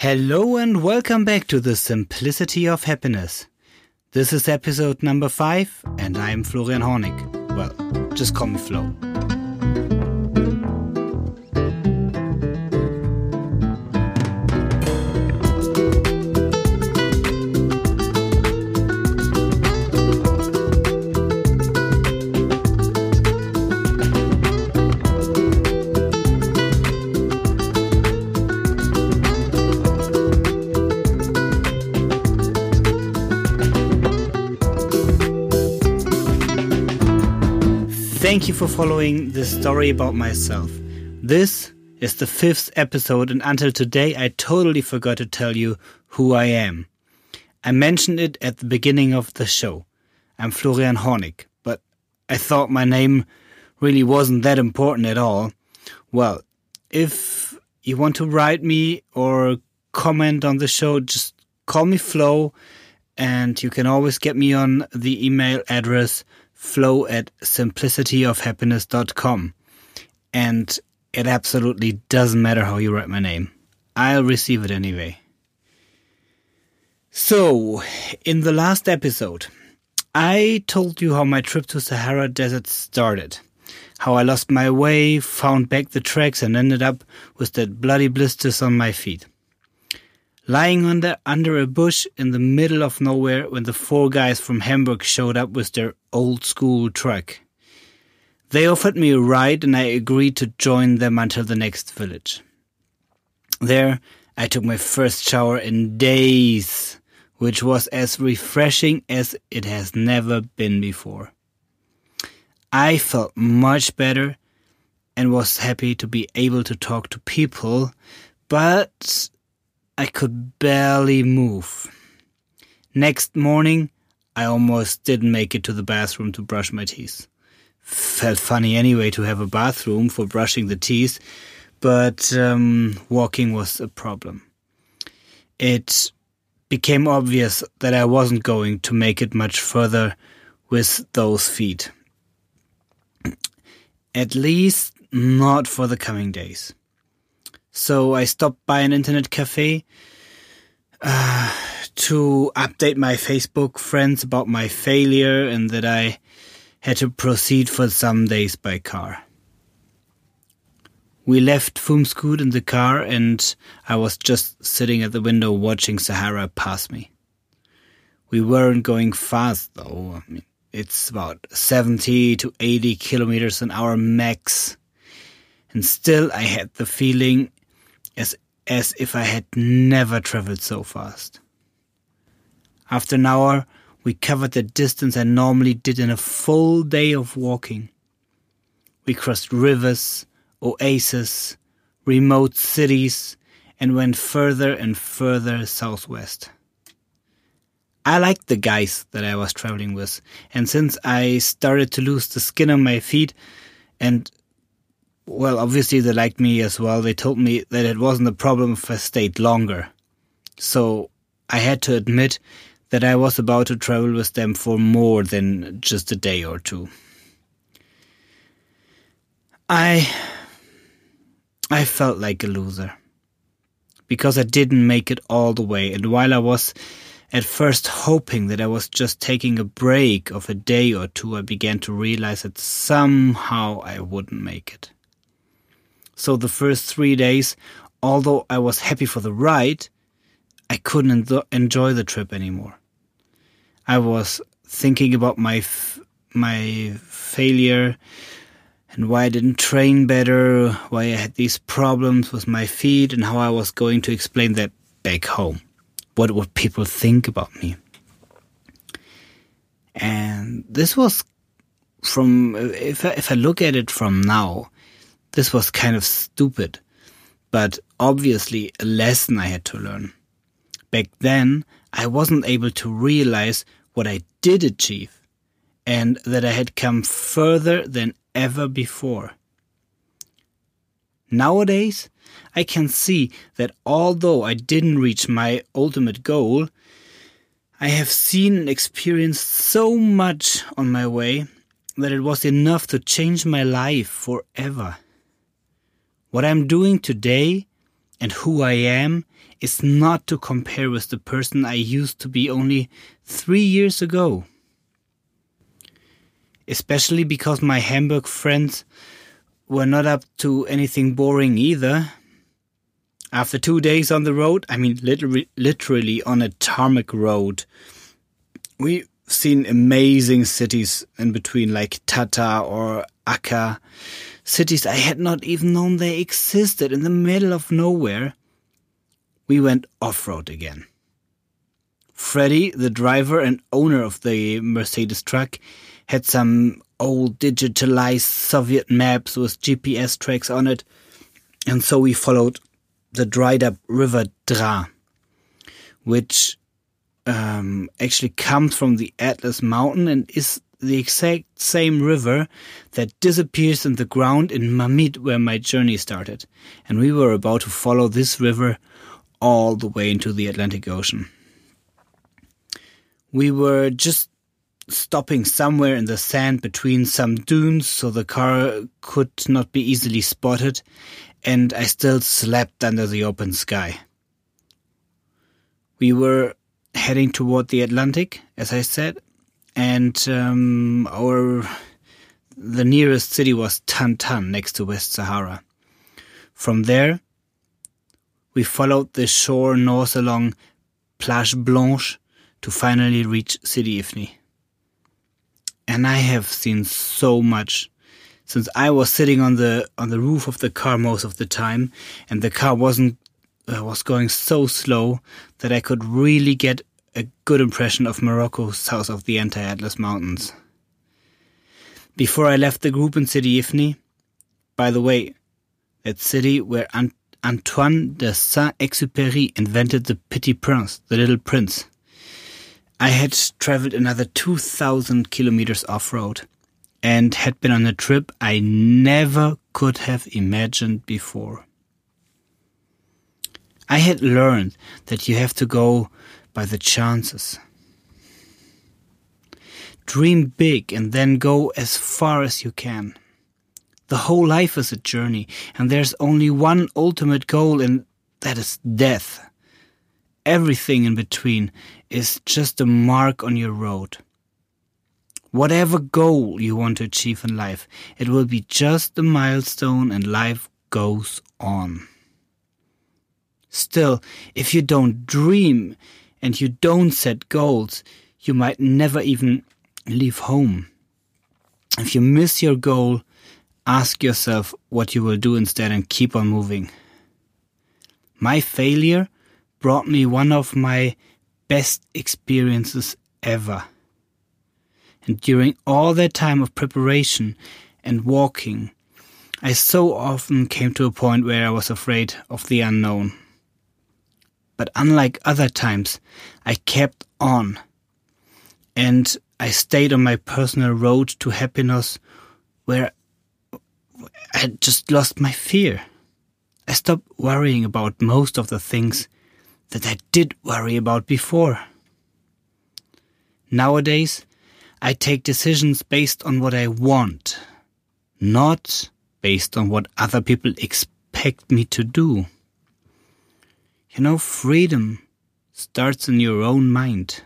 Hello and welcome back to the Simplicity of Happiness. This is episode number five, and I'm Florian Hornig. Well, just call me Floh. Thank you for following this story about myself. This is the fifth episode, and until today, I totally forgot to tell you who I am. I mentioned it at the beginning of the show. I'm Florian Hornig, but I thought my name really wasn't that important at all. Well, if you want to write me or comment on the show, just call me Floh, and you can always get me on the email address flo at simplicityofhappiness.com. And it absolutely doesn't matter how you write my name. I'll receive it anyway. So, in the last episode, I told you how my trip to Sahara Desert started. How I lost my way, found back the tracks, and ended up with that bloody blisters on my feet lying under under a bush in the middle of nowhere when the four guys from Hamburg showed up with their old school truck. They offered me a ride and I agreed to join them until the next village. There, I took my first shower in days, which was as refreshing as it has never been before. I felt much better and was happy to be able to talk to people, but I could barely move. Next morning, I almost didn't make it to the bathroom to brush my teeth. Felt funny anyway to have a bathroom for brushing the teeth, but um, walking was a problem. It became obvious that I wasn't going to make it much further with those feet. At least not for the coming days. So I stopped by an internet cafe uh, to update my Facebook friends about my failure and that I had to proceed for some days by car. We left Foum Zguid in the car and I was just sitting at the window watching Sahara pass me. We weren't going fast though. I mean, it's about 70 to 80 kilometers an hour max. And still I had the feeling as, as if I had never traveled so fast. After an hour, we covered the distance I normally did in a full day of walking. We crossed rivers, oases, remote cities, and went further and further southwest. I liked the guys that I was traveling with, and since I started to lose the skin on my feet and well, obviously they liked me as well. They told me that it wasn't a problem if I stayed longer. So I had to admit that I was about to travel with them for more than just a day or two. I I felt like a loser because I didn't make it all the way and while I was at first hoping that I was just taking a break of a day or two I began to realize that somehow I wouldn't make it. So the first three days, although I was happy for the ride, I couldn't enjoy the trip anymore. I was thinking about my my failure and why I didn't train better, why I had these problems with my feet, and how I was going to explain that back home. What would people think about me? And this was from if I, if I look at it from now, this was kind of stupid, but obviously a lesson I had to learn. Back then, I wasn't able to realize what I did achieve and that I had come further than ever before. Nowadays, I can see that although I didn't reach my ultimate goal, I have seen and experienced so much on my way that it was enough to change my life forever. What I'm doing today and who I am is not to compare with the person I used to be only three years ago. Especially because my Hamburg friends were not up to anything boring either. After two days on the road, I mean literally, literally on a tarmac road, we've seen amazing cities in between like Tata or Akka, cities I had not even known they existed in the middle of nowhere. We went off-road again. Freddy, the driver and owner of the Mercedes truck, had some old digitalized Soviet maps with GPS tracks on it, and so we followed the dried up river Draa, which um, actually comes from the Atlas Mountain and is the exact same river that disappears in the ground in M'Hamid where my journey started. And we were about to follow this river all the way into the Atlantic Ocean. We were just stopping somewhere in the sand between some dunes so the car could not be easily spotted, and I still slept under the open sky. We were heading toward the Atlantic, as I said, and um, our the nearest city was Tantan next to West Sahara. From there, we followed the shore north along Plage Blanche to finally reach Sidi Ifni. And I have seen so much since I was sitting on the on the roof of the car most of the time, and the car wasn't uh, was going so slow that I could really get a good impression of Morocco south of the anti-Atlas Mountains. Before I left the group in Sidi Ifni, by the way, that city where Ant Antoine de Saint-Exupéry invented the Petit Prince, the Little Prince. I had traveled another 2,000 kilometers off-road and had been on a trip I never could have imagined before. I had learned that you have to go by the chances. Dream big and then go as far as you can. The whole life is a journey, and there's only one ultimate goal, and that is death. Everything in between is just a mark on your road. Whatever goal you want to achieve in life, it will be just a milestone and life goes on. Still, if you don't dream and you don't set goals, you might never even leave home. If you miss your goal, ask yourself what you will do instead and keep on moving. My failure brought me one of my best experiences ever. And during all that time of preparation and walking, I so often came to a point where I was afraid of the unknown. But unlike other times, I kept on. And I stayed on my personal road to happiness where I just lost my fear. I stopped worrying about most of the things that I did worry about before. Nowadays, I take decisions based on what I want, not based on what other people expect me to do. You know, freedom starts in your own mind.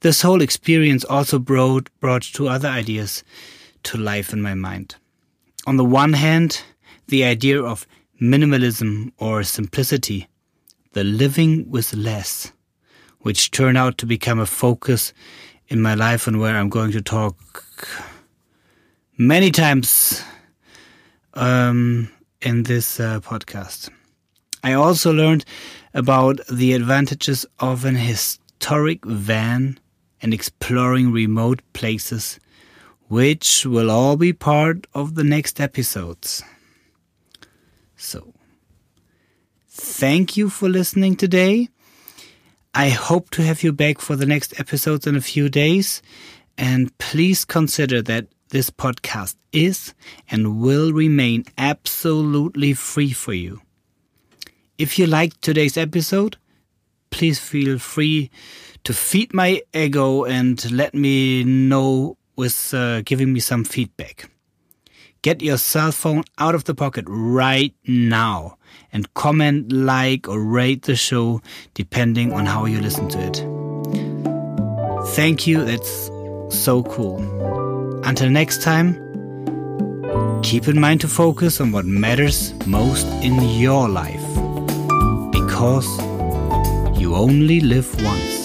This whole experience also brought, brought two other ideas to life in my mind. On the one hand, the idea of minimalism or simplicity, the living with less, which turned out to become a focus in my life and where I'm going to talk many times um, in this uh, podcast. I also learned about the advantages of an historic van and exploring remote places, which will all be part of the next episodes. So, thank you for listening today. I hope to have you back for the next episodes in a few days. And please consider that this podcast is and will remain absolutely free for you. If you liked today's episode, please feel free to feed my ego and let me know with uh, giving me some feedback. Get your cell phone out of the pocket right now and comment, like, or rate the show depending on how you listen to it. Thank you, that's so cool. Until next time, keep in mind to focus on what matters most in your life. Because you only live once.